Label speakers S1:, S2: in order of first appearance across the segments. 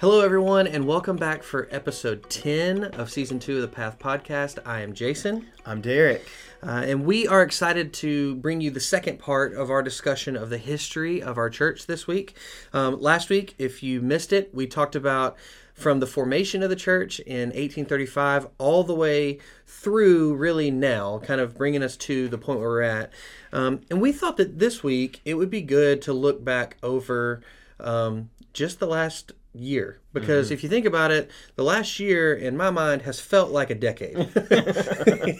S1: Hello, everyone, and welcome back for episode 10 of season two of the Path Podcast. I am Jason,
S2: I'm Derek.
S1: uh, and we are excited to bring you the second part of our discussion of the history of our church this week. Um, last week, if you missed it, we talked about from the formation of the church in 1835 all the way through really now, kind of bringing us to the point where we're at. Um, and we thought that this week it would be good to look back over um, just the last year. Because if you think about it the last year in my mind has felt like a decade.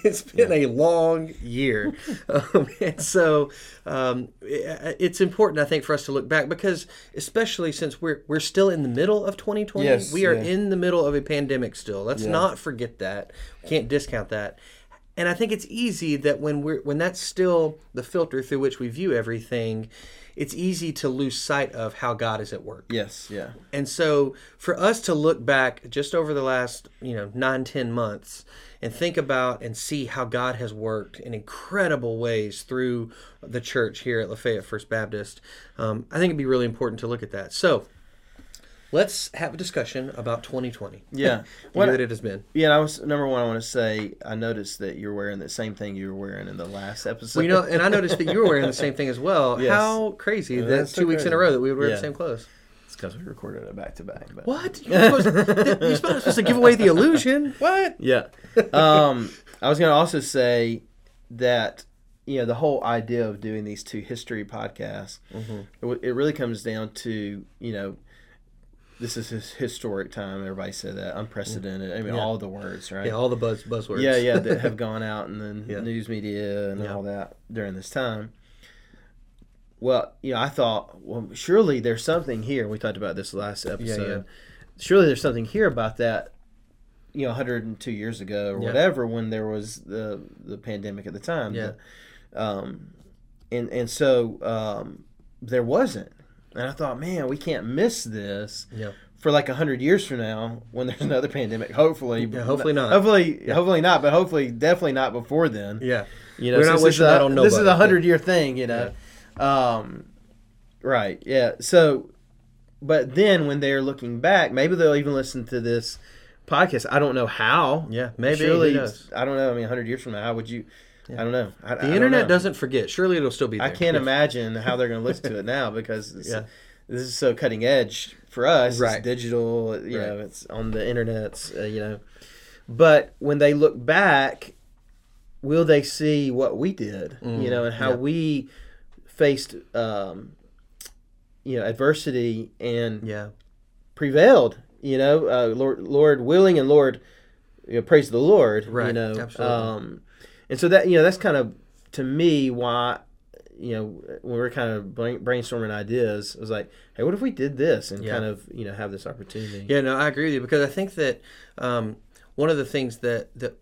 S1: It's been a long year. Um, and so um, i- it's important i think for us to look back because especially since we're we're still in the middle of 2020
S2: Yes,
S1: we are
S2: yeah.
S1: in the middle of a pandemic still. Let's not forget that. We can't discount that and I think it's easy that when we're when that's still the filter through which we view everything, it's easy to lose sight of how God is at work.
S2: Yes, yeah.
S1: And so for us to look back just over the last, you know, nine, ten months and think about and see how God has worked in incredible ways through the church here at Lafayette First Baptist, um, I think it'd be really important to look at that. So let's have a discussion about 2020.
S2: Yeah.
S1: the year that it has been.
S2: Yeah, I was number one. I want to say I noticed that you're wearing the same thing you were wearing in the last episode.
S1: Well, you know, and I noticed that you were wearing the same thing as well.
S2: Yes.
S1: How crazy that
S2: that's so
S1: two weeks in a row that we would wear
S2: Yeah.
S1: the same clothes.
S2: it's because we recorded it back to back. But
S1: What? You're supposed, you're supposed to give away the illusion. What?
S2: yeah, um, I was going to also say that you know the whole idea of doing these two history podcasts,
S1: Mm-hmm.
S2: it, w- it really comes down to you know. This is his historic time. Everybody said that unprecedented. I mean,
S1: Yeah.
S2: all the words, right?
S1: Yeah, all the buzz buzzwords.
S2: yeah, yeah, that have gone out in the
S1: Yeah.
S2: news media and
S1: Yeah.
S2: all that during this time. Well, you know, I thought, well, surely there's something here. We talked about this last episode. Surely there's something here about that. You know, 102 years ago or whatever, when there was the the pandemic at the time.
S1: Yeah.
S2: The- um, and and so um, there wasn't. And I thought, man, we can't miss this
S1: Yeah.
S2: for like hundred years from now when there's another pandemic. Hopefully,
S1: Yeah, hopefully not.
S2: Hopefully, hopefully not. But hopefully, definitely not before then.
S1: Yeah.
S2: You know,
S1: We're not
S2: this is
S1: wishing that on nobody.
S2: This is a hundred year thing. You know, um, right? Yeah. So, but then when they're looking back, maybe they'll even listen to this podcast. I don't know how.
S1: Yeah, maybe.
S2: Surely. I don't know. I mean, hundred years from now, how would you? I don't know. I,
S1: The internet doesn't forget. Surely it'll still be there.
S2: I can't
S1: Yeah.
S2: imagine how they're going to listen to it now because
S1: Yeah.
S2: this is so cutting edge for us.
S1: Right.
S2: It's digital, you
S1: Right.
S2: know, it's on the internet, uh, you know. But when they look back, will they see what we did, you know, and how
S1: yeah.
S2: we faced, um, you know, adversity and
S1: Yeah.
S2: prevailed, you know, uh, Lord, Lord willing and Lord, you know, praise the Lord, you
S1: Right,
S2: know.
S1: absolutely.
S2: Um, and so that, you know, that's kind of, to me, why, you know, when we we're kind of brainstorming ideas, it was like, hey, what if we did this and
S1: Yeah.
S2: kind of, you know, have this opportunity?
S1: Yeah, no, I agree with you because I think that um, one of the things that that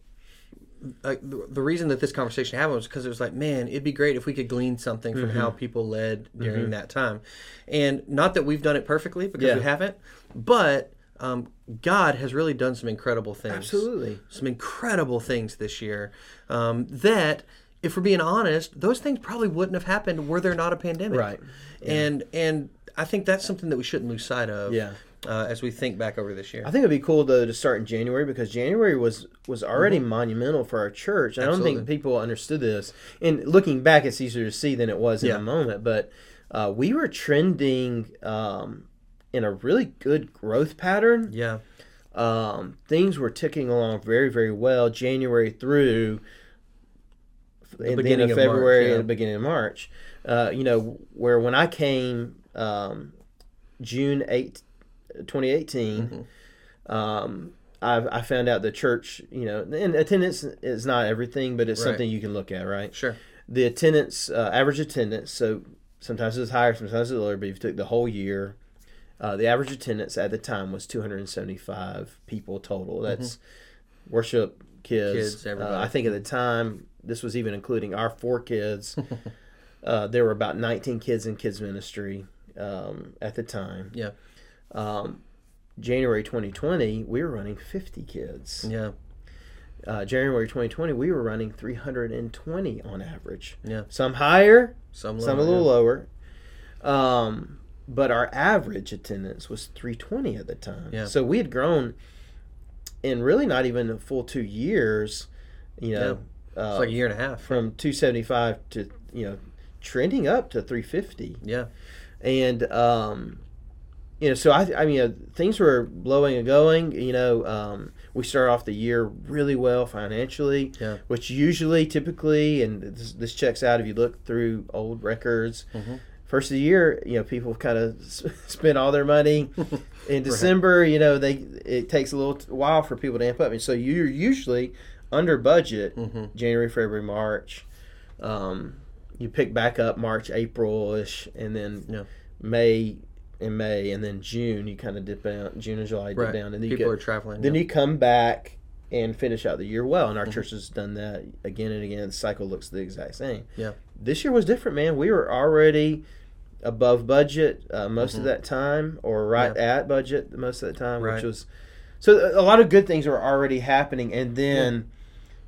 S1: like the, the reason that this conversation happened was because it was like, man, it'd be great if we could glean something from how
S2: Mm-hmm.
S1: people led during that time, and not that we've done it perfectly because
S2: Yeah.
S1: we haven't, but um, God has really done some incredible things.
S2: Absolutely.
S1: some incredible things this year um, that if we're being honest those things probably wouldn't have happened were there not a pandemic
S2: Right.
S1: and and i think that's something that we shouldn't lose sight of
S2: Yeah.
S1: uh, as we think back over this year
S2: I think it'd be cool though to start in January because January was was already monumental for our church. I don't think
S1: Mm-hmm.
S2: People understood this. And looking back, it's easier to see than it was in the moment. But uh, we were trending um, in a really good growth pattern.
S1: yeah
S2: Um, things were ticking along very very well January through the,
S1: beginning
S2: of
S1: of March,
S2: February
S1: yeah.
S2: and the beginning of March. Uh, you know where when I came um, June 8, 2018,
S1: Mm-hmm.
S2: um, I, I found out the church, you know, and attendance is not everything, but it's
S1: Right.
S2: something you can look at, right?
S1: sure
S2: The attendance, uh, average attendance, so sometimes it's higher, sometimes it's lower, but if you took the whole year, uh, the average attendance at the time was 275 people total. That's worship kids.
S1: Mm-hmm. Kids,
S2: uh. I think at the time, this was even including our four kids. uh, there were about 19 kids in kids ministry um, at the time.
S1: yeah
S2: Um, January 2020, we were running 50 kids.
S1: yeah
S2: Uh, January 2020, we were running 320 on average.
S1: yeah
S2: Some higher,
S1: some,
S2: some a little
S1: yeah.
S2: lower. Um, but our average attendance was 320 at the time.
S1: Yeah.
S2: So we had grown in really not even a full two years. You know,
S1: It's
S2: uh,
S1: like a year and a half.
S2: from 275 to you know trending up to 350
S1: Yeah.
S2: and um you know so i i mean uh, things were blowing and going you know um we start off the year really well financially
S1: Yeah.
S2: which usually typically and this, this checks out if you look through old records
S1: Mhm.
S2: First of the year you know people kind of spend all their money in december you know they it takes a little while for people to amp up and so you're usually under budget
S1: Mhm.
S2: january february march um, you pick back up march april-ish and then
S1: Yeah.
S2: may and may and then june you kind of dip down june and july dip
S1: Right.
S2: down and then you
S1: People
S2: get,
S1: are traveling.
S2: then
S1: yeah.
S2: you come back and finish out the year well and our
S1: Mhm.
S2: church has done that again and again the cycle looks the exact same
S1: Yeah.
S2: this year was different man we were already above budget uh, most
S1: Mhm.
S2: of that time or right at budget most of that time
S1: Right.
S2: which was so a lot of good things were already happening and then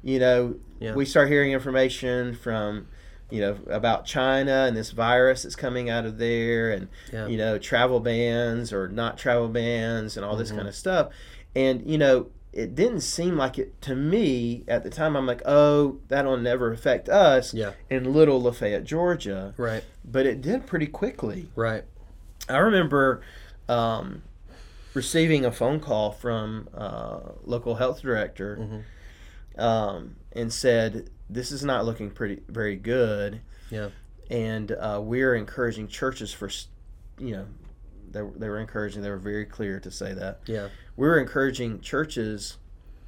S2: you know
S1: Yeah.
S2: we start hearing information from you know about china and this virus that's coming out of there and
S1: Yeah.
S2: you know travel bans or not travel bans and all this
S1: Mhm.
S2: kind of stuff and you know it didn't seem like it to me at the time i'm like oh that'll never affect us
S1: Yeah.
S2: in little lafayette georgia
S1: Right.
S2: but it did pretty quickly
S1: Right.
S2: i remember um, receiving a phone call from uh, local health director
S1: Mhm.
S2: um, and said this is not looking pretty very good
S1: Yeah.
S2: and uh, we're encouraging churches for you know they, were- they were encouraging they were very clear to say that
S1: Yeah.
S2: We were encouraging churches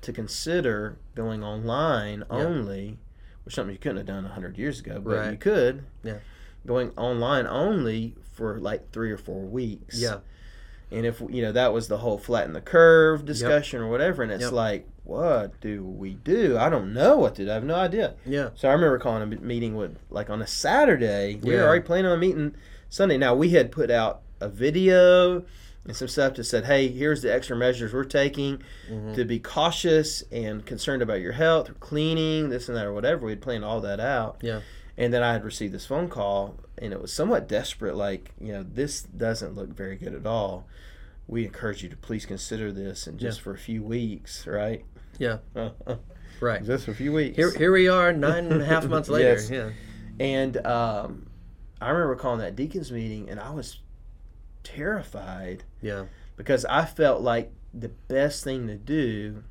S2: to consider going online
S1: Yeah.
S2: only which is something you couldn't have done 100 years ago but
S1: Right.
S2: you could
S1: Yeah.
S2: going online only for like three or four weeks
S1: Yeah.
S2: and if you know that was the whole flatten the curve discussion or whatever and it's
S1: Yep.
S2: like what do we do i don't know what to do i have no idea
S1: Yeah.
S2: so I remember calling a meeting with like on a Saturday. We were already planning on meeting Sunday. Now we had put out a video and some stuff that said, "Hey, here's the extra measures we're taking
S1: Mhm.
S2: to be cautious and concerned about your health, cleaning, this and that, or whatever." We had planned all that out.
S1: Yeah.
S2: And then I had received this phone call, and it was somewhat desperate. Like, you know, this doesn't look very good at all. We encourage you to please consider this, and just
S1: Yeah.
S2: for a few weeks, right?
S1: Yeah. Right.
S2: just for a few weeks.
S1: Here, here we are, nine and a half months later.
S2: Yes.
S1: Yeah.
S2: And um, I remember calling that deacons meeting, and I was terrified
S1: Yeah.
S2: because I felt like the best thing to do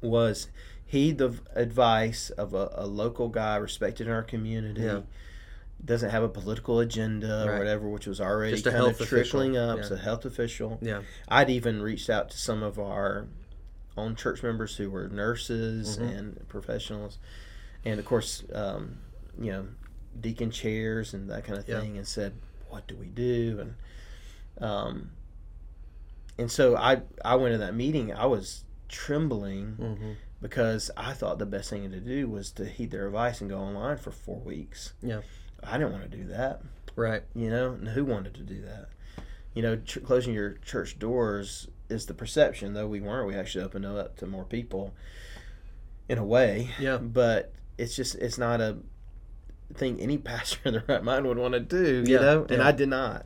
S2: was heed the advice of a, a local guy respected in our community.
S1: Yeah.
S2: Doesn't have a political agenda or whatever, which was already kind of
S1: official.
S2: trickling up.
S1: Yeah.
S2: So, health official.
S1: Yeah.
S2: I'd even reached out to some of our own church members who were nurses
S1: Mhm.
S2: and professionals, and of course, um, you know, deacon chairs and that kind of
S1: Yeah.
S2: thing, and said, "What do we do?" And um, and so I I went to that meeting. I was trembling
S1: hmm
S2: because I thought the best thing to do was to heed their advice and go online for four weeks.
S1: Yeah.
S2: I didn't want to do that.
S1: Right.
S2: You know, and who wanted to do that? You know, ch- closing your church doors is the perception, though we weren't. We actually opened it up to more people in a way.
S1: Yeah.
S2: But it's just, it's not a thing any pastor in their right mind would want to do, you
S1: Yeah,
S2: know? And
S1: yeah.
S2: I did not.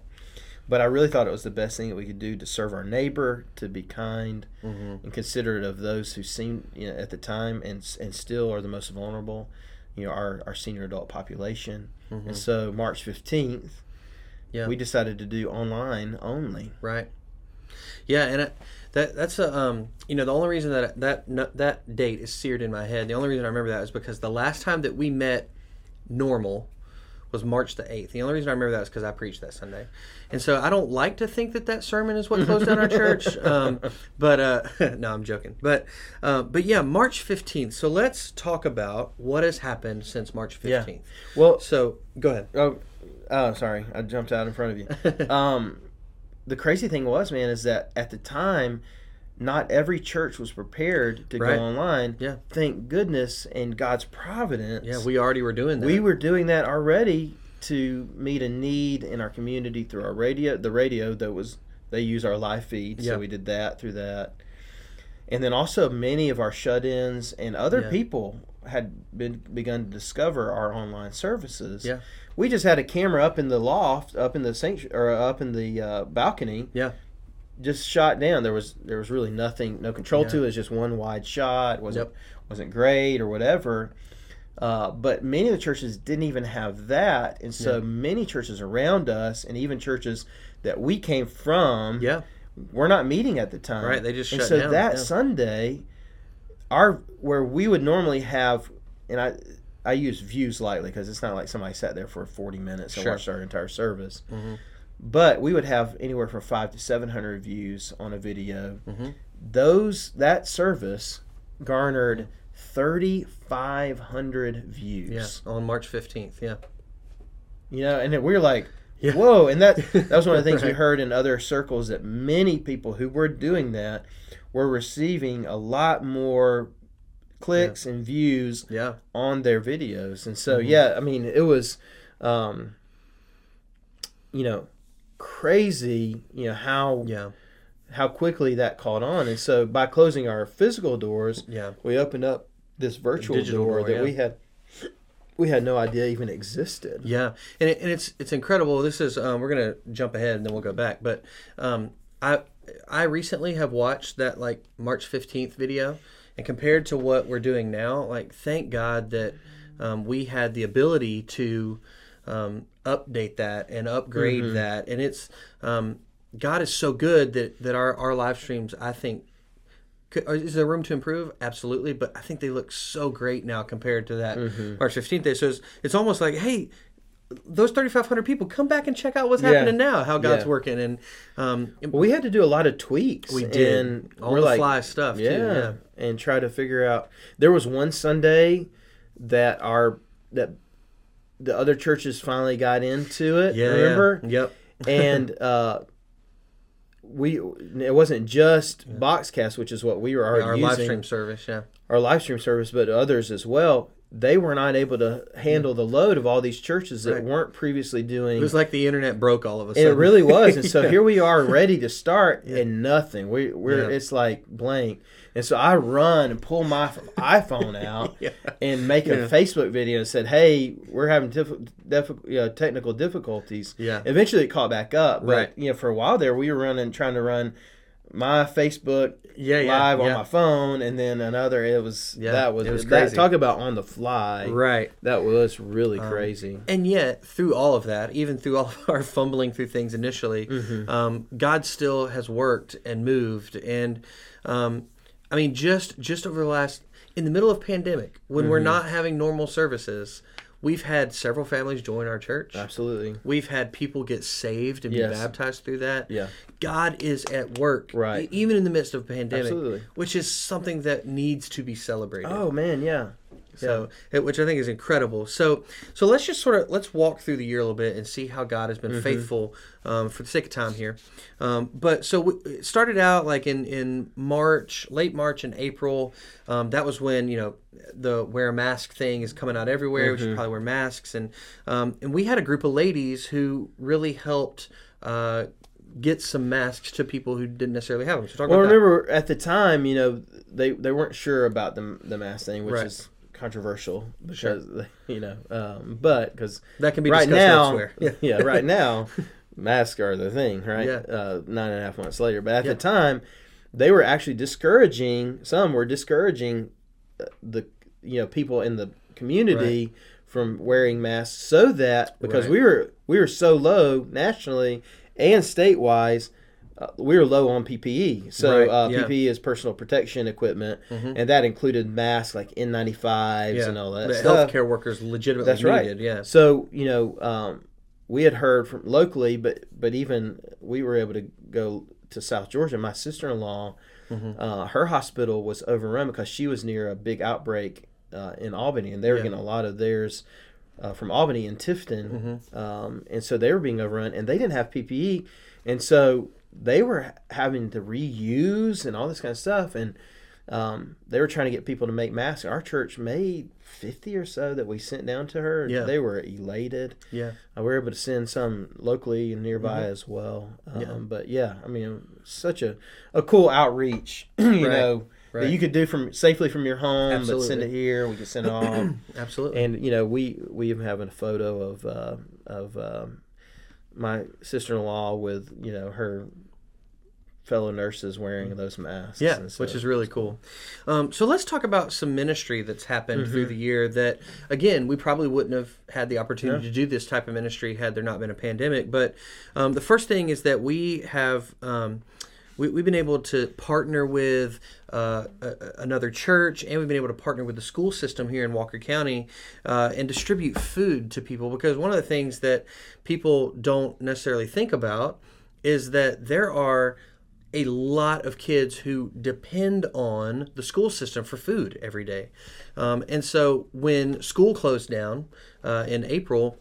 S2: But I really thought it was the best thing that we could do to serve our neighbor, to be kind
S1: hmm
S2: and considerate of those who seemed, you know, at the time and, and still are the most vulnerable, you know, our, our senior adult population.
S1: hmm
S2: And so March 15th,
S1: Yeah.
S2: we decided to do online only.
S1: Right. Yeah, and it, that that's a um you know the only reason that that that date is seared in my head. The only reason I remember that is because the last time that we met normal was March the eighth. The only reason I remember that is because I preached that Sunday, and so I don't like to think that that sermon is what closed down our church. Um, but uh, no, I'm joking. But uh, but yeah, March fifteenth. So let's talk about what has happened since March
S2: 15th.
S1: Yeah.
S2: Well,
S1: So go ahead.
S2: oh, oh, sorry, I jumped out in front of you. um, the crazy thing was, man, is that at the time, not every church was prepared to
S1: Right.
S2: go online.
S1: Yeah.
S2: Thank goodness, and God's providence,
S1: Yeah, we already were doing that.
S2: we were doing that already to meet a need in our community through our radio. The radio that was they use our live feed,
S1: Yeah.
S2: so we did that through that. And then also many of our shut-ins and other
S1: Yeah.
S2: people had been begun to discover our online services.
S1: Yeah.
S2: We just had a camera up in the loft, up in the sanctuary, or up in the uh, balcony.
S1: Yeah.
S2: Just shot down. There was there was really nothing, no control
S1: Yeah.
S2: to it. It was just one wide shot. wasn't
S1: Yep.
S2: wasn't great or whatever. Uh, but many of the churches didn't even have that, and so
S1: Yeah.
S2: many churches around us, and even churches that we came from,
S1: Yeah.
S2: were not meeting at the time.
S1: Right, they just
S2: and so
S1: down,
S2: that
S1: yeah.
S2: Sunday, our where we would normally have, and I I use views lightly because it's not like somebody sat there for forty minutes and
S1: Sure.
S2: watched our entire service.
S1: Mhm.
S2: But we would have anywhere from five to seven hundred views on a video.
S1: Mhm.
S2: Those that service garnered thirty five hundred views.
S1: Yeah. On March fifteenth. Yeah.
S2: You know, and we were like,
S1: Yeah.
S2: whoa! And that that was one of the things we heard in other circles that many people who were doing that were receiving a lot more clicks and views
S1: Yeah.
S2: on their videos. And so,
S1: Mhm.
S2: yeah, I mean, it was, um, you know, crazy. You know how
S1: Yeah.
S2: how quickly that caught on. And so, by closing our physical doors,
S1: Yeah.
S2: we opened up this virtual door,
S1: door,
S2: that
S1: yeah.
S2: we had we had no idea even existed.
S1: Yeah, and, it, and it's it's incredible. This is um, we're gonna jump ahead and then we'll go back. But um, I I recently have watched that like March fifteenth video, and compared to what we're doing now, like thank God that um, we had the ability to um, update that and upgrade
S2: Mm-hmm.
S1: that, and it's um, God is so good that that our our live streams I think could, is there room to improve? Absolutely, but I think they look so great now compared to that
S2: Mm-hmm.
S1: March fifteenth day. So it's, it's almost like, hey, those thirty five hundred people, come back and check out what's
S2: Yeah.
S1: happening now, how God's
S2: Yeah.
S1: working, and um,
S2: Well, we had to do a lot of tweaks.
S1: we did
S2: and
S1: all the
S2: like,
S1: fly stuff.
S2: yeah,
S1: too. yeah,
S2: and try to figure out. There was one Sunday that our that the other churches finally got into it.
S1: yeah.
S2: remember?
S1: Yeah. Yep.
S2: and uh, we it wasn't just Boxcast, which is what we were already
S1: Our
S2: using,
S1: live stream service. Yeah.
S2: our live stream service, but others as well. They were not able to handle the load of all these churches that
S1: Right.
S2: weren't previously doing
S1: It was like the internet broke all of a sudden.
S2: it really was, and so
S1: Yeah.
S2: here we are, ready to start,
S1: Yeah.
S2: and nothing. We we're
S1: Yeah.
S2: it's like blank, and so I run and pull my iPhone out and make a Facebook video and said, "Hey, we're having diff- diff- you know, technical difficulties."
S1: Yeah.
S2: Eventually, it caught back up, but
S1: Right.
S2: you know, for a while there, we were running, trying to run my Facebook
S1: Yeah, yeah,
S2: live on
S1: yeah.
S2: my phone, and then another. It was
S1: Yeah,
S2: that was,
S1: it was
S2: that,
S1: crazy.
S2: talk about on the fly.
S1: Right.
S2: That was really
S1: Um,
S2: crazy.
S1: And yet, through all of that, even through all of our fumbling through things initially,
S2: Mm-hmm.
S1: um, God still has worked and moved. And um, I mean, just just over the last, in the middle of pandemic, when
S2: Mm-hmm.
S1: we're not having normal services, we've had several families join our church.
S2: Absolutely.
S1: We've had people get saved and
S2: Yes.
S1: be baptized through that.
S2: Yeah.
S1: God is at work,
S2: Right.
S1: even in the midst of a pandemic,
S2: Absolutely.
S1: which is something that needs to be celebrated.
S2: Oh man, yeah.
S1: So, it- which I think is incredible. So, so let's just sort of let's walk through the year a little bit and see how God has been
S2: Mm-hmm.
S1: faithful um, for the sake of time here. Um, but so we, it started out like in in March, late March and April. Um, that was when you know the wear a mask thing is coming out everywhere. We
S2: Mm-hmm.
S1: should probably wear masks, and um, and we had a group of ladies who really helped. Uh, Get some masks to people who didn't necessarily have them. So talk
S2: Well,
S1: about that.
S2: remember at the time, you know, they they weren't sure about the the mask thing, which
S1: Right.
S2: is controversial because you know, um, but because
S1: That can be
S2: right now,
S1: elsewhere.
S2: yeah, yeah, right now, masks are the thing, right?
S1: Yeah.
S2: Uh, nine and a half months later, but at
S1: Yeah.
S2: the time, they were actually discouraging. Some were discouraging uh, the you know people in the community from wearing masks, so that because
S1: Right.
S2: we were we were so low nationally and state wise. Uh, we were low on PPE, so
S1: Right,
S2: uh,
S1: yeah.
S2: PPE is personal protection equipment,
S1: Mhm.
S2: and that included masks like N95s
S1: yeah,
S2: and all that
S1: the
S2: stuff.
S1: healthcare workers legitimately
S2: That's right.
S1: needed. Yeah,
S2: So you know, um, we had heard from locally, but but even we were able to go to South Georgia. My sister in law,
S1: Mm-hmm.
S2: uh, her hospital was overrun because she was near a big outbreak uh, in Albany, and they were
S1: Yeah.
S2: getting a lot of theirs. Uh, from Albany and Tifton, um, and so they were being overrun, and they didn't have PPE, and so they were having to reuse and all this kind of stuff, and um, they were trying to get people to make masks. Our church made fifty or so that we sent down to her.
S1: Yeah.
S2: They were elated.
S1: yeah.
S2: Uh, we were able to send some locally and nearby as well. Um,
S1: Mm-hmm. Yeah.
S2: But yeah, I mean, such a, a cool outreach. you
S1: Right.
S2: know,
S1: Right.
S2: that you could do from safely from your home, but send it here. We can send it off.
S1: Absolutely.
S2: and you know, we we even have a photo of uh, of um, my sister in law with you know her fellow nurses wearing those masks.
S1: Yeah,
S2: so-
S1: which is really cool. Um, so let's talk about some ministry that's happened
S2: Mm-hmm.
S1: through the year that, again, we probably wouldn't have had the opportunity to do this type of ministry had there not been a pandemic. But um, the first thing is that we have. Um, we, we've been able to partner with uh, a- another church, and we've been able to partner with the school system here in Walker County uh, and distribute food to people. Because one of the things that people don't necessarily think about is that there are a lot of kids who depend on the school system for food every day. Um, and so when school closed down uh, in April,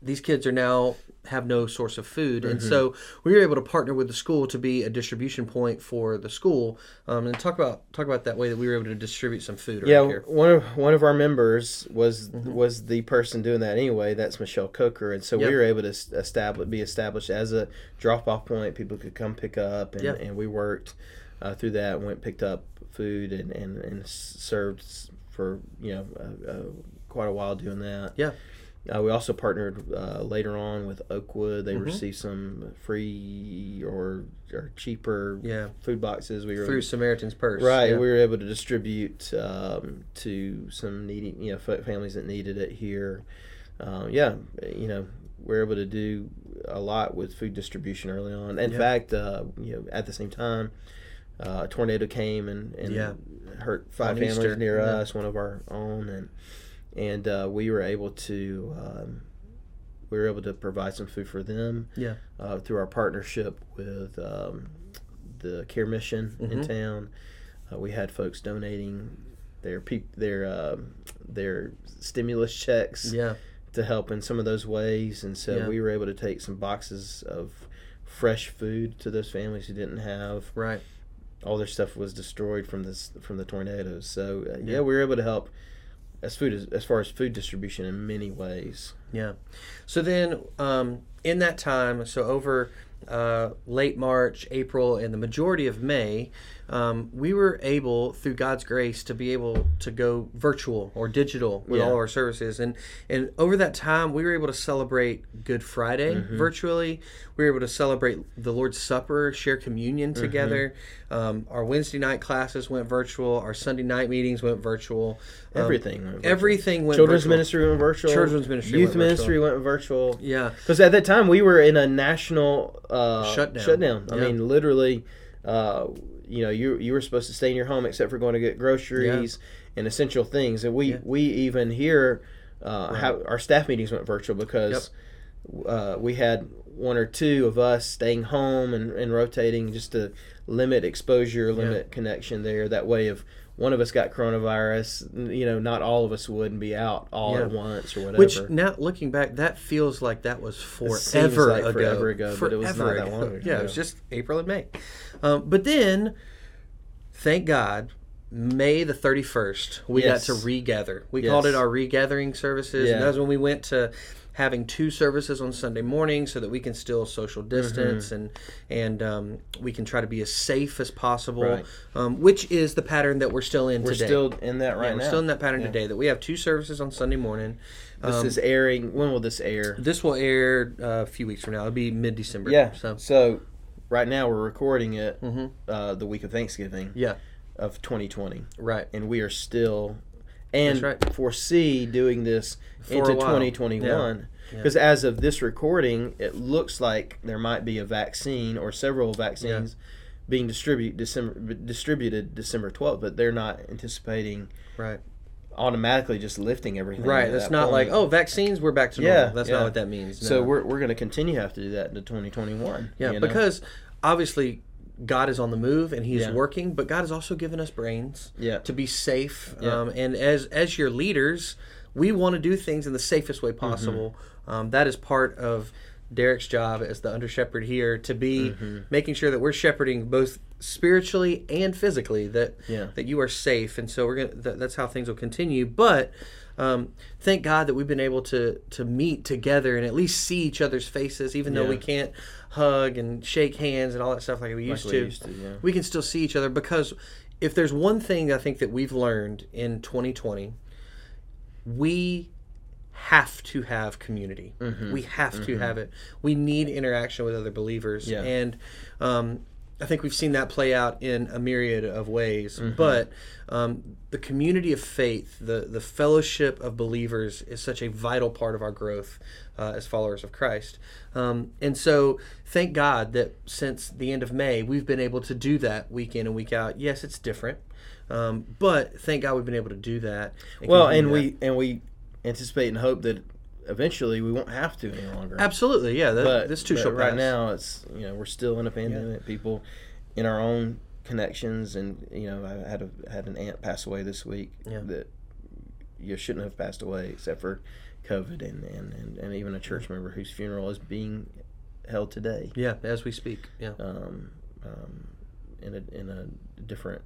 S1: these kids are now have no source of food, and
S2: Mm-hmm.
S1: so we were able to partner with the school to be a distribution point for the school, um, and talk about talk about that way that we were able to distribute some food. Right
S2: Yeah,
S1: here.
S2: one of one of our members was
S1: Mm-hmm.
S2: was the person doing that anyway. That's Michelle Coker, and so
S1: Yeah.
S2: we were able to establish be established as a drop off point. People could come pick up, and,
S1: Yeah.
S2: and we worked uh, through that. Went picked up food and and, and served for you know uh, uh, quite a while doing that.
S1: Yeah.
S2: Uh, we also partnered uh, later on with Oakwood. They
S1: Mm-hmm.
S2: received some free or or cheaper
S1: Yeah.
S2: food boxes. We were
S1: through Samaritan's Purse.
S2: Right,
S1: Yeah.
S2: we were able to distribute um, to some needy, you know, families that needed it here. Uh, yeah, you know, we are able to do a lot with food distribution early on. In
S1: Yeah.
S2: fact, uh, you know, at the same time, uh, a tornado came and, and hurt five
S1: On
S2: families
S1: Easter,
S2: near us, one of our own, and and uh, we were able to um, we were able to provide some food for them
S1: Yeah.
S2: uh, through our partnership with um, the Care Mission in
S1: Mhm.
S2: town. Uh, we had folks donating their peop their um their stimulus checks
S1: Yeah.
S2: to help in some of those ways, and so
S1: Yeah.
S2: we were able to take some boxes of fresh food to those families who didn't have
S1: Right.
S2: all their stuff was destroyed from this from the tornadoes. So uh, yeah.
S1: Yeah.
S2: we were able to help as food as, as far as food distribution in many ways.
S1: Yeah. So then, um, in that time, so over uh, late March, April, and the majority of May, um, we were able, through God's grace, to be able to go virtual or digital with
S2: Yeah.
S1: all our services. And and over that time, we were able to celebrate Good Friday
S2: Mm-hmm.
S1: virtually. We were able to celebrate the Lord's Supper, share communion
S2: Mm-hmm.
S1: Um, our Wednesday night classes went virtual. Our Sunday night meetings went virtual. Um,
S2: Everything went virtual.
S1: Everything went
S2: Children's
S1: virtual.
S2: ministry went virtual.
S1: Children's ministry
S2: youth
S1: went virtual.
S2: ministry went virtual.
S1: Yeah.
S2: Because at that time we were in a national uh,
S1: Shutdown.
S2: Shutdown. I
S1: Yeah.
S2: mean, literally, uh, you know, you you were supposed to stay in your home except for going to get groceries and essential things. And we
S1: Yeah.
S2: we even here uh, have our staff meetings went virtual because uh, we had one or two of us staying home and, and rotating just to limit exposure, limit connection there. That way, if one of us got coronavirus, you know, not all of us would and be out all
S1: Yeah.
S2: at once or whatever.
S1: Which now looking back, that feels like that was forever
S2: like
S1: ago.
S2: forever ago, but it was not
S1: Forever
S2: that long
S1: ago.
S2: ago.
S1: Yeah, it was just April and May. Um, but then, thank God, May the thirty first, we
S2: Yes.
S1: got to regather. We
S2: Yes.
S1: called it our regathering services,
S2: Yeah.
S1: and that's when we went to having two services on Sunday morning, so that we can still social
S2: Mm-hmm.
S1: distance and and um, we can try to be as safe as possible.
S2: Right.
S1: Um, which is the pattern that we're still in
S2: we're
S1: today.
S2: still in that right
S1: Yeah, we're
S2: now.
S1: still in that pattern
S2: Yeah.
S1: today. That we have two services on Sunday morning.
S2: This
S1: Um,
S2: is airing. When will this air?
S1: this will air uh, a few weeks from now. It'll be mid December.
S2: Yeah.
S1: So
S2: So, right now we're recording it
S1: Mhm.
S2: uh, the week of Thanksgiving
S1: yeah,
S2: of 2020,
S1: right.
S2: and we are still and
S1: right.
S2: foresee doing this
S1: For
S2: into
S1: a while.
S2: 2021.
S1: Yeah.
S2: Because as of this recording, it looks like there might be a vaccine or several vaccines being distribute December distributed December 12th, but they're not anticipating
S1: Right.
S2: automatically just lifting everything.
S1: Right. That's
S2: that
S1: not like oh vaccines we're back to normal. Yeah. That's
S2: yeah.
S1: not what that means.
S2: So we're, we're going to continue to have to do that into 2021.
S1: yeah
S2: you know?
S1: because obviously God is on the move and He's
S2: Yeah.
S1: working, but God has also given us brains
S2: Yeah.
S1: to be safe.
S2: Yeah.
S1: Um, and as as your leaders, we want to do things in the safest way possible.
S2: Mm-hmm.
S1: Um, that is part of Derek's job as the under shepherd here to be
S2: Mm-hmm.
S1: making sure that we're shepherding both spiritually and physically that
S2: Yeah.
S1: that you are safe and so we're gonna that, that's how things will continue but um, thank God that we've been able to to meet together and at least see each other's faces even though we can't hug and shake hands and all that stuff like we
S2: Like
S1: used
S2: we
S1: to
S2: used to, yeah.
S1: we can still see each other because if there's one thing I think that we've learned in 2020, we have to have community.
S2: Mm-hmm.
S1: We have to have it. We need interaction with other believers,
S2: Yeah.
S1: and um, I think we've seen that play out in a myriad of ways.
S2: Mm-hmm.
S1: But um, the community of faith, the the fellowship of believers, is such a vital part of our growth uh, as followers of Christ. Um, and so, thank God that since the end of May, we've been able to do that week in and week out. Yes, it's different, um, but thank God we've been able to do that.
S2: Well, and
S1: that.
S2: we and we anticipate and hope that eventually we won't have to any longer.
S1: absolutely, yeah, that,
S2: but
S1: this too
S2: but
S1: shall
S2: right
S1: pass.
S2: now it's you know we're still in a pandemic. People in our own connections, and you know I had a had an aunt pass away this week
S1: Yeah.
S2: that you shouldn't have passed away except for COVID, and and, and, and even a church member whose funeral is being held today.
S1: Yeah, as we speak. Yeah.
S2: Um, um, in a in a different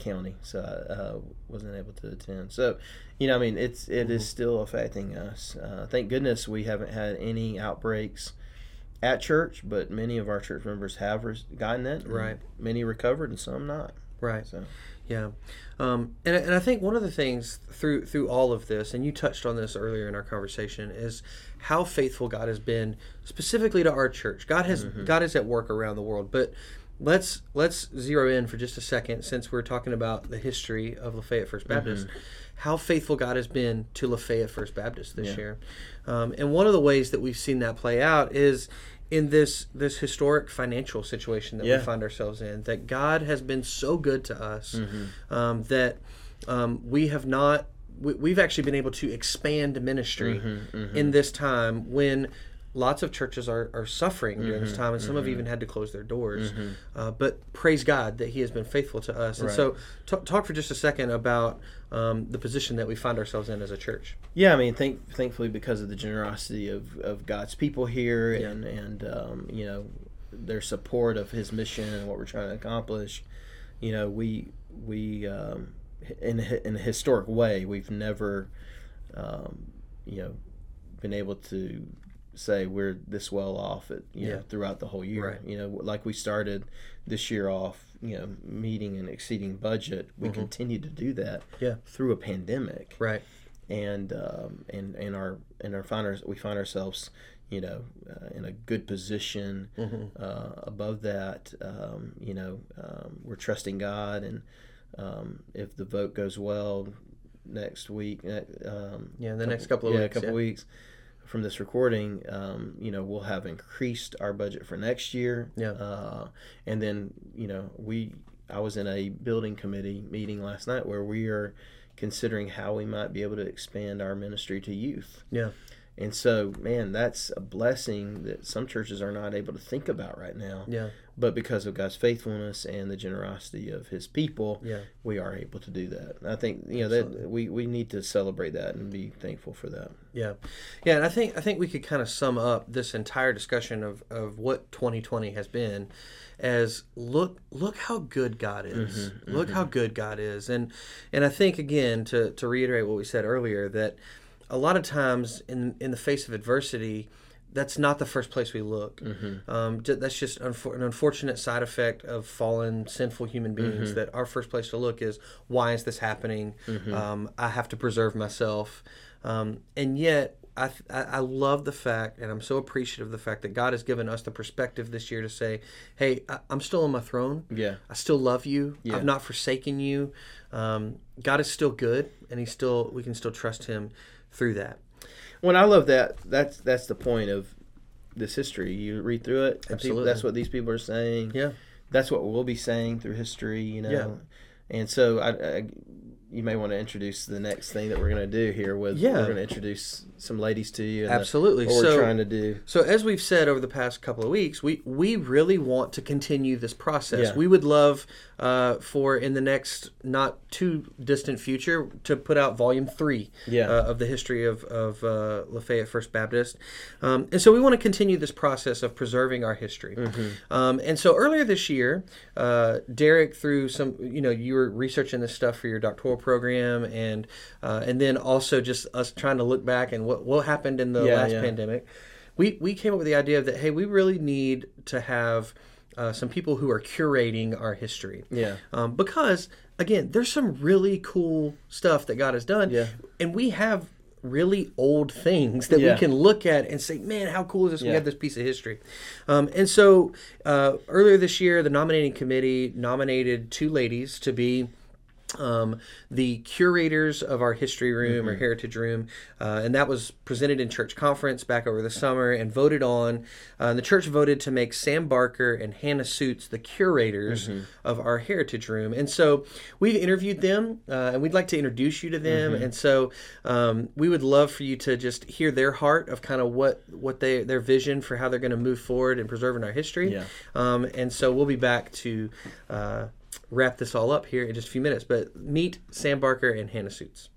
S2: county, so I uh, wasn't able to attend. So, you know, I mean, it's it is
S1: Mm-hmm.
S2: still affecting us. Uh, thank goodness we haven't had any outbreaks at church, but many of our church members have res- gotten it.
S1: Right.
S2: Many recovered, and some not.
S1: Right.
S2: So,
S1: Yeah, um, and and I think one of the things through through all of this, and you touched on this earlier in our conversation, is how faithful God has been specifically to our church. God has God is at work around the world, but let's let's zero in for just a second, since we're talking about the history of Lafayette First Baptist. How faithful God has been to Lafayette First Baptist this
S2: Yeah.
S1: year, um, and one of the ways that we've seen that play out is in this this historic financial situation that
S2: Yeah.
S1: we find ourselves in. That God has been so good to us
S2: Mm-hmm.
S1: um, that um, we have not we, we've actually been able to expand ministry
S2: Mm-hmm,
S1: in this time when lots of churches are, are suffering during
S2: Mm-hmm,
S1: this time and some have even had to close their doors. Uh, but praise god that he has been faithful to us. And
S2: Right.
S1: so t- talk for just a second about um, the position that we find ourselves in as a church.
S2: Yeah, I mean, thank, thankfully because of the generosity of, of God's people here, and and um, you know their support of His mission and what we're trying to accomplish, you know, we we um, in a, in a historic way we've never um, you know been able to say we're this well off at you
S1: Yeah.
S2: know throughout the whole year
S1: Right.
S2: you know like we started this year off you know meeting and exceeding budget we continue to do that
S1: Mm-hmm. Yeah.
S2: through a pandemic
S1: right
S2: and um, and and our and our find our, we find ourselves you know uh, in a good position
S1: Mm-hmm.
S2: uh, above that um, you know um, we're trusting God and um, if the vote goes well next week um,
S1: Yeah, the next couple of
S2: yeah,
S1: weeks,
S2: a couple
S1: yeah.
S2: weeks from this recording um, you know we'll have increased our budget for next year
S1: Yeah.
S2: uh, and then you know we I was in a building committee meeting last night where we are considering how we might be able to expand our ministry to youth.
S1: yeah
S2: And so, man, that's a blessing that some churches are not able to think about right now.
S1: yeah
S2: But because of God's faithfulness and the generosity of His people,
S1: yeah
S2: we are able to do that. And I think you know that we, we need to celebrate that and be thankful for that.
S1: Yeah, yeah, and I think I think we could kind of sum up this entire discussion of, of what 2020 has been as look look how good God is. Mm-hmm, look mm-hmm. how good God is, and and I think again to to reiterate what we said earlier that a lot of times in in the face of adversity. That's not the first place we look. Um, that's just unfor- an unfortunate side effect of fallen, sinful human beings. That our first place to look is why is this happening? Um, I have to preserve myself. Um, and yet, I, th- I love the fact, and I'm so appreciative of the fact that God has given us the perspective this year to say, "Hey, I, I'm still on my throne.
S2: Yeah.
S1: I still love you.
S2: Yeah.
S1: I've not forsaken you. Um, God is still good, and He's still we can still trust Him through that.
S2: When I love that, that's that's the point of this history. You read through it. and people-
S1: Absolutely.
S2: that's what these people are saying.
S1: Yeah,
S2: that's what we'll be saying through history, you know.
S1: Yeah.
S2: And so I, I, you may want to introduce the next thing that we're going to do here. With
S1: Yeah.
S2: we're going to introduce some ladies to you. And the-
S1: Absolutely.
S2: what we're
S1: So-
S2: trying to do.
S1: So as we've said over the past couple of weeks, we we really want to continue this process.
S2: Yeah.
S1: We would love uh, for in the next not too distant future to put out volume three
S2: Yeah.
S1: uh, of the history of of uh, Lafayette First Baptist, um, and so we want to continue this process of preserving our history. Um, and so earlier this year, uh, Derek, through some you know you were researching this stuff for your doctoral program, and uh, and then also just us trying to look back and what what happened in the
S2: Yeah,
S1: last
S2: yeah.
S1: pandemic we we came up with the idea that hey we really need to have
S3: uh, some people who are curating our history.
S1: Yeah.
S3: Um, because again, there's some really cool stuff that God has done,
S1: Yeah.
S3: and we have really old things that
S1: Yeah.
S3: we can look at and say, "Man, how cool is this? We have this piece of history." Um, and so uh, earlier this year, the nominating committee nominated two ladies to be um, the curators of our history room or heritage room, uh, and that was presented in church conference back over the summer and voted on. Uh, and the church voted to make Sam Barker and Hannah Suits the curators of our heritage room. And so we've interviewed them, uh, and we'd like to introduce you to them. And so um, we would love for you to just hear their heart of kind of what what they their vision for how they're going to move forward and preserving our history.
S1: Yeah.
S3: Um, and so we'll be back to uh, wrap this all up here in just a few minutes. But meet Sam Barker and Hannah Suits.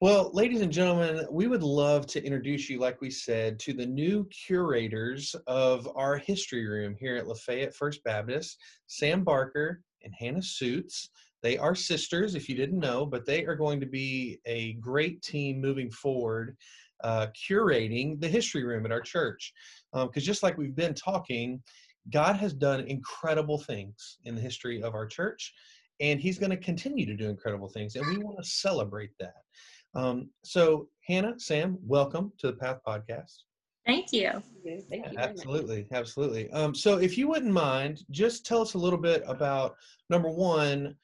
S3: Well, ladies and gentlemen, we would love to introduce you, like we said, to the new curators of our history room here at Lafayette First Baptist, Sam Barker and Hannah Suits. They are sisters, if you didn't know, but they are going to be a great team moving forward, uh, curating the history room at our church. Because just like we've been talking, God has done incredible things in the history of our church, and He's going to continue to do incredible things, and we want to celebrate that. Um, so, Hannah, Sam, welcome to the Path Podcast.
S4: Thank you.
S5: Thank you.
S3: Absolutely, absolutely. Um, so, if you wouldn't mind, just tell us a little bit about number one,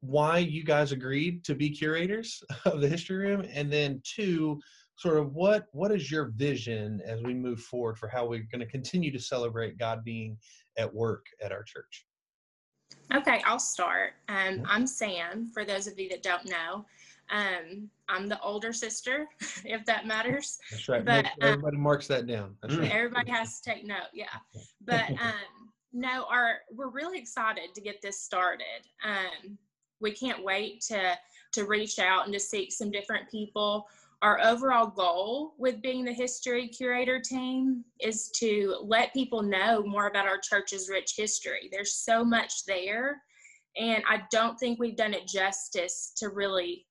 S3: why you guys agreed to be curators of the history room, and then two, sort of what what is your vision as we move forward for how we're going to continue to celebrate God being at work at our church.
S4: Okay, I'll start. Um, I'm Sam, for those of you that don't know. Um, I'm the older sister, if that matters.
S3: That's right.
S4: But,
S3: sure
S4: uh,
S3: everybody marks that down. That's right.
S4: Everybody has to take note, yeah. But um, no, our we're really excited to get this started. Um, we can't wait to to reach out and to seek some different people. Our overall goal with being the history curator team is to let people know more about our church's rich history. There's so much there, and I don't think we've done it justice to really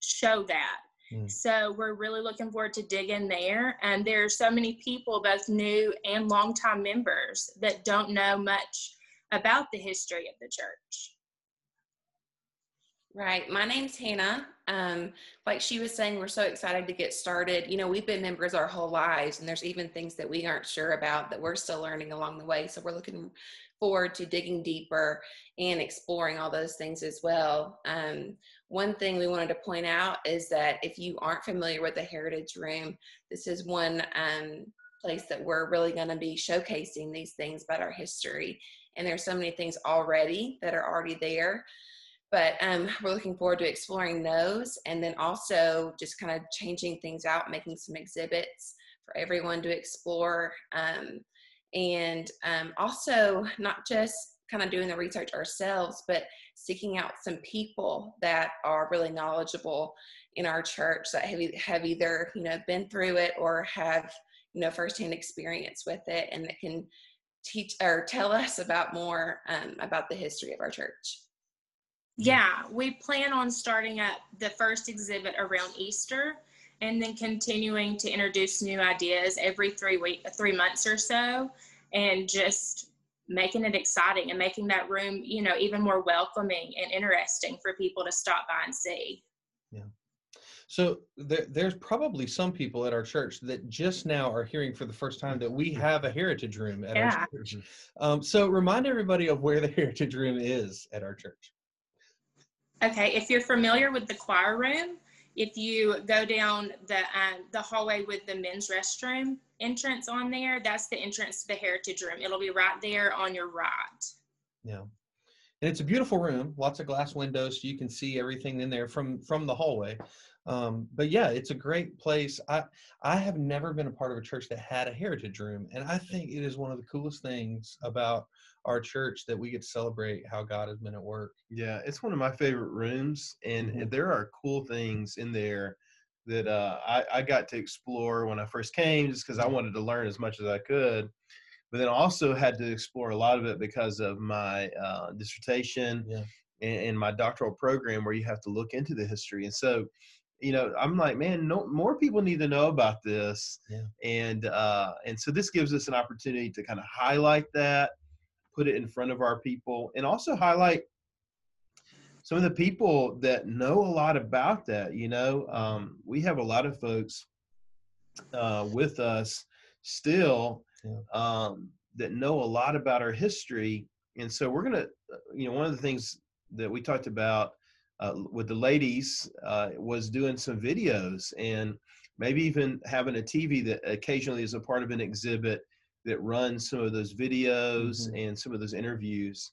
S4: show that.
S3: Mm.
S4: So we're really looking forward to dig in there. And there are so many people, both new and longtime members, that don't know much about the history of the church.
S5: Right. My name's Hannah. Um, like she was saying, we're so excited to get started. You know, we've been members our whole lives, and there's even things that we aren't sure about that we're still learning along the way. So we're looking forward to digging deeper and exploring all those things as well. Um, one thing we wanted to point out is that if you aren't familiar with the Heritage Room, this is one um, place that we're really going to be showcasing these things about our history. And there's so many things already that are already there but um, we're looking forward to exploring those and then also just kind of changing things out making some exhibits for everyone to explore um, and um, also not just kind of doing the research ourselves but seeking out some people that are really knowledgeable in our church that have, have either you know been through it or have you know firsthand experience with it and that can teach or tell us about more um, about the history of our church
S4: Yeah, we plan on starting up the first exhibit around Easter and then continuing to introduce new ideas every three week three months or so and just making it exciting and making that room, you know, even more welcoming and interesting for people to stop by and see. Yeah.
S3: So there, there's probably some people at our church that just now are hearing for the first time that we have a heritage room at
S4: Yeah.
S3: our church. Um, so remind everybody of where the heritage room is at our church.
S4: Okay, if you're familiar with the choir room, if you go down the um, the hallway with the men's restroom entrance on there, that's the entrance to the heritage room. It'll be right there on your right.
S3: Yeah. And it's a beautiful room, lots of glass windows, so you can see everything in there from from the hallway. Um, but yeah, it's a great place. I I have never been a part of a church that had a heritage room, and I think it is one of the coolest things about our church that we get to celebrate how God has been at work.
S2: Yeah, it's one of my favorite rooms, and
S3: Mhm.
S2: there are cool things in there that uh, I, I got to explore when I first came, just because I
S3: Mm-hmm.
S2: wanted to learn as much as I could. But then also had to explore a lot of it because of my uh, dissertation
S3: Yeah.
S2: and, and my doctoral program, where you have to look into the history. And so, you know, I'm like, man, no more people need to know about this.
S3: Yeah.
S2: And uh, and so this gives us an opportunity to kind of highlight that put it in front of our people and also highlight some of the people that know a lot about that. You know, um, we have a lot of folks uh, with us still
S3: Yeah.
S2: um, that know a lot about our history. And so we're going to, you know, one of the things that we talked about uh, with the ladies uh, was doing some videos and maybe even having a TV that occasionally is a part of an exhibit that runs some of those videos and some of those interviews.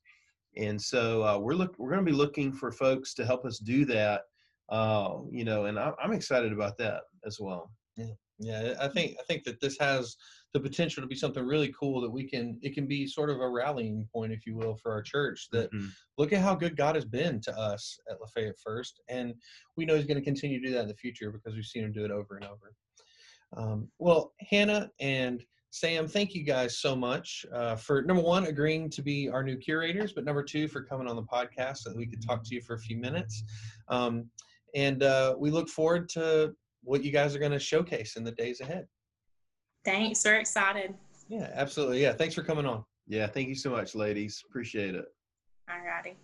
S2: And so uh, we're look we're going to be looking for folks to help us do that. Uh, you know, and I'm, I'm excited about that as well.
S1: Yeah, I think I think that this has the potential to be something really cool that we can it can be sort of a rallying point, if you will, for our church. That
S2: Mhm.
S1: look at how good God has been to us at Lafayette First, and we know He's going to continue to do that in the future because we've seen Him do it over and over. Um, well, Hannah and Sam, thank you guys so much uh, for number one agreeing to be our new curators, but number two for coming on the podcast so that we could talk to you for a few minutes. Um, and uh, we look forward to what you guys are going to showcase in the days ahead.
S4: Thanks. We're excited.
S1: Yeah, absolutely. Yeah, thanks for coming on.
S2: Yeah, thank you so much, ladies. Appreciate it.
S4: Alrighty.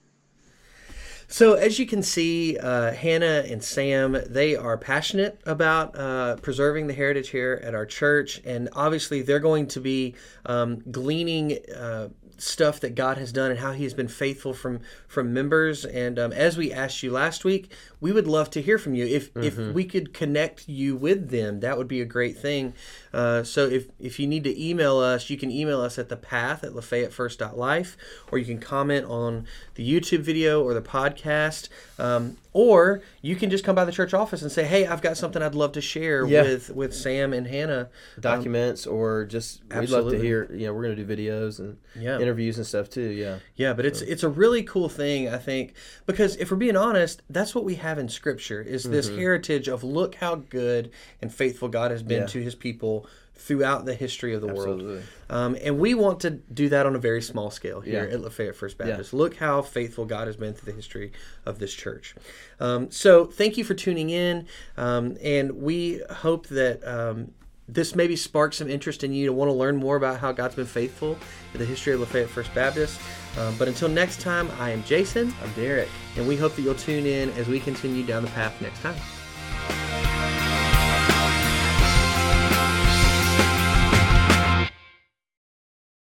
S1: So, as you can see, uh, Hannah and Sam, they are passionate about uh, preserving the heritage here at our church. And obviously, they're going to be um, gleaning uh, stuff that God has done and how He has been faithful from from members. And um, as we asked you last week, we would love to hear from you. If if we could connect you with them, that would be a great thing. Uh, so if if you need to email us, you can email us at the path at lafayettefirst.life, or you can comment on the YouTube video or the podcast. Um, or you can just come by the church office and say, "Hey, I've got something I'd love to share
S3: Yeah.
S1: with with Sam and Hannah."
S3: documents or just we'd love to hear you know we're going to do videos and
S1: Yeah.
S3: Interviews and stuff too yeah
S1: Yeah, but it's it's a really cool thing, I think, because if we're being honest, that's what we have in Scripture is this heritage of look how good and faithful God has been
S3: Yeah.
S1: to His people throughout the history of the world. Um, and we want to do that on a very small scale here
S3: Yeah.
S1: at Lafayette First Baptist. Look how faithful God has been through the history of this church. Um, so thank you for tuning in, um, and we hope that. This maybe sparks some interest in you to want to learn more about how God's been faithful in the history of Lafayette First Baptist. Um, but until next time, I am Jason,
S3: i'm derek
S1: and we hope that you'll tune in as we continue down the path next time.